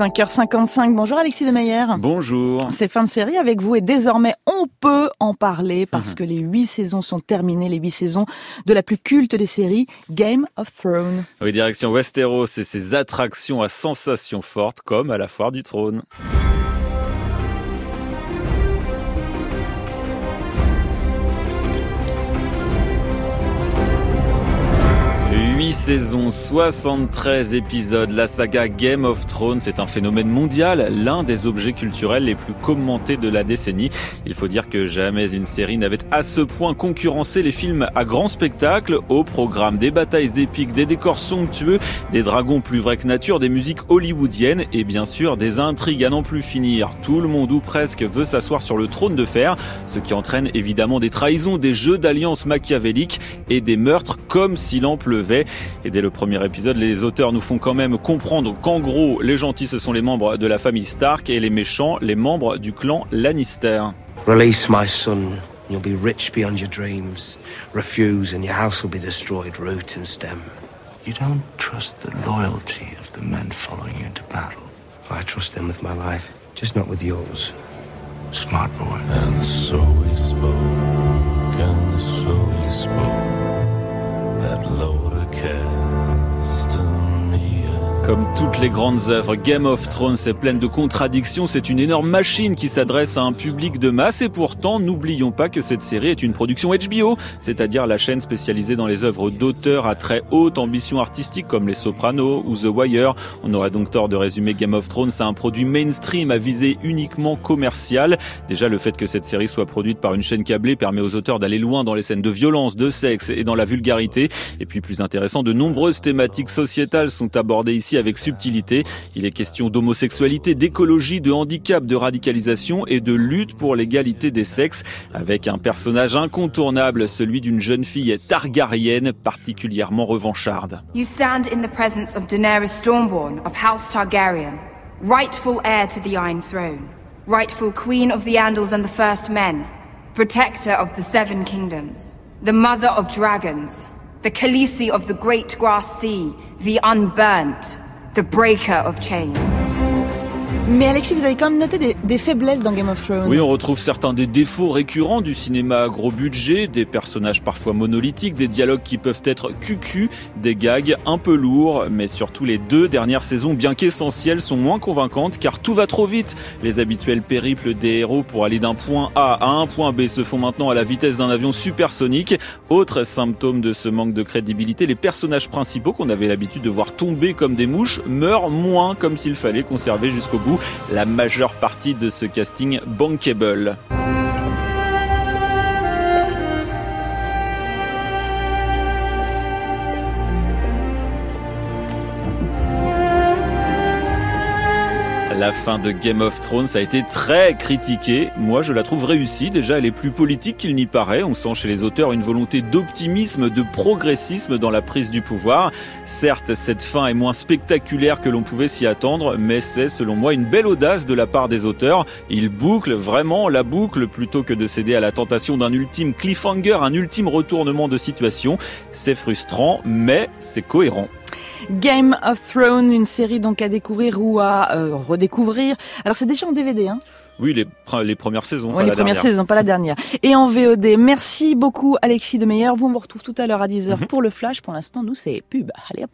5h55, bonjour Alexis Lemeyer. Bonjour. C'est fin de série avec vous et désormais on peut en parler parce mhm. que les huit saisons sont terminées, les huit saisons de la plus culte des séries, Game of Thrones. Oui, direction Westeros et ses attractions à sensations fortes comme à la foire du trône. Saison, 73 épisodes, la saga Game of Thrones est un phénomène mondial, l'un des objets culturels les plus commentés de la décennie. Il faut dire que jamais une série n'avait à ce point concurrencé les films à grand spectacle, au programme des batailles épiques, des décors somptueux, des dragons plus vrais que nature, des musiques hollywoodiennes et bien sûr des intrigues à n'en plus finir. Tout le monde ou presque veut s'asseoir sur le trône de fer, ce qui entraîne évidemment des trahisons, des jeux d'alliances machiavéliques et des meurtres comme s'il en pleuvait. Et dès le premier épisode, les auteurs nous font quand même comprendre qu'en gros, les gentils, ce sont les membres de la famille Stark et les méchants, les membres du clan Lannister. Release my son. You'll be rich beyond your dreams. Refuse and your house will be destroyed root and stem. You don't trust the loyalty of the men following you into battle. I trust them with my life, just not with yours. Smart boy. And so we spoke, Comme toutes les grandes œuvres, Game of Thrones est pleine de contradictions. C'est une énorme machine qui s'adresse à un public de masse. Et pourtant, n'oublions pas que cette série est une production HBO, c'est-à-dire la chaîne spécialisée dans les œuvres d'auteurs à très haute ambition artistique comme Les Sopranos ou The Wire. On aurait donc tort de résumer Game of Thrones à un produit mainstream à visée uniquement commerciale. Déjà, le fait que cette série soit produite par une chaîne câblée permet aux auteurs d'aller loin dans les scènes de violence, de sexe et dans la vulgarité. Et puis, plus intéressant, de nombreuses thématiques sociétales sont abordées ici avec subtilité. Il est question d'homosexualité, d'écologie, de handicap, de radicalisation et de lutte pour l'égalité des sexes, avec un personnage incontournable, celui d'une jeune fille targaryenne particulièrement revancharde. You stand in the presence of Daenerys Stormborn of House Targaryen, rightful heir to the Iron Throne, rightful queen of the Andals and the First Men, protector of the Seven Kingdoms, the mother of dragons, the Khaleesi of the Great Grass Sea, the Unburnt, the breaker of chains. Mais Alexis, vous avez quand même noté des, faiblesses dans Game of Thrones. Oui, on retrouve certains des défauts récurrents du cinéma à gros budget, des personnages parfois monolithiques, des dialogues qui peuvent être cucu, des gags un peu lourds, mais surtout les deux dernières saisons, bien qu'essentielles, sont moins convaincantes car tout va trop vite. Les habituels périples des héros pour aller d'un point A à un point B se font maintenant à la vitesse d'un avion supersonique. Autre symptôme de ce manque de crédibilité, les personnages principaux qu'on avait l'habitude de voir tomber comme des mouches meurent moins comme s'il fallait conserver jusqu'au bout la majeure partie de ce casting bankable. La fin de Game of Thrones a été très critiquée. Moi, je la trouve réussie. Déjà, elle est plus politique qu'il n'y paraît. On sent chez les auteurs une volonté d'optimisme, de progressisme dans la prise du pouvoir. Certes, cette fin est moins spectaculaire que l'on pouvait s'y attendre, mais c'est, selon moi, une belle audace de la part des auteurs. Ils bouclent vraiment la boucle plutôt que de céder à la tentation d'un ultime cliffhanger, un ultime retournement de situation. C'est frustrant, mais c'est cohérent. Game of Thrones, une série donc à découvrir ou à euh, redécouvrir. Alors c'est déjà en DVD, hein oui, les, les premières saisons. Oui, les premières saisons, pas la dernière. Et en VOD. Merci beaucoup, Alexis Demeyer. Vous, on vous retrouve tout à l'heure à 10h mhm. pour le flash. Pour l'instant, nous, c'est pub. Allez hop.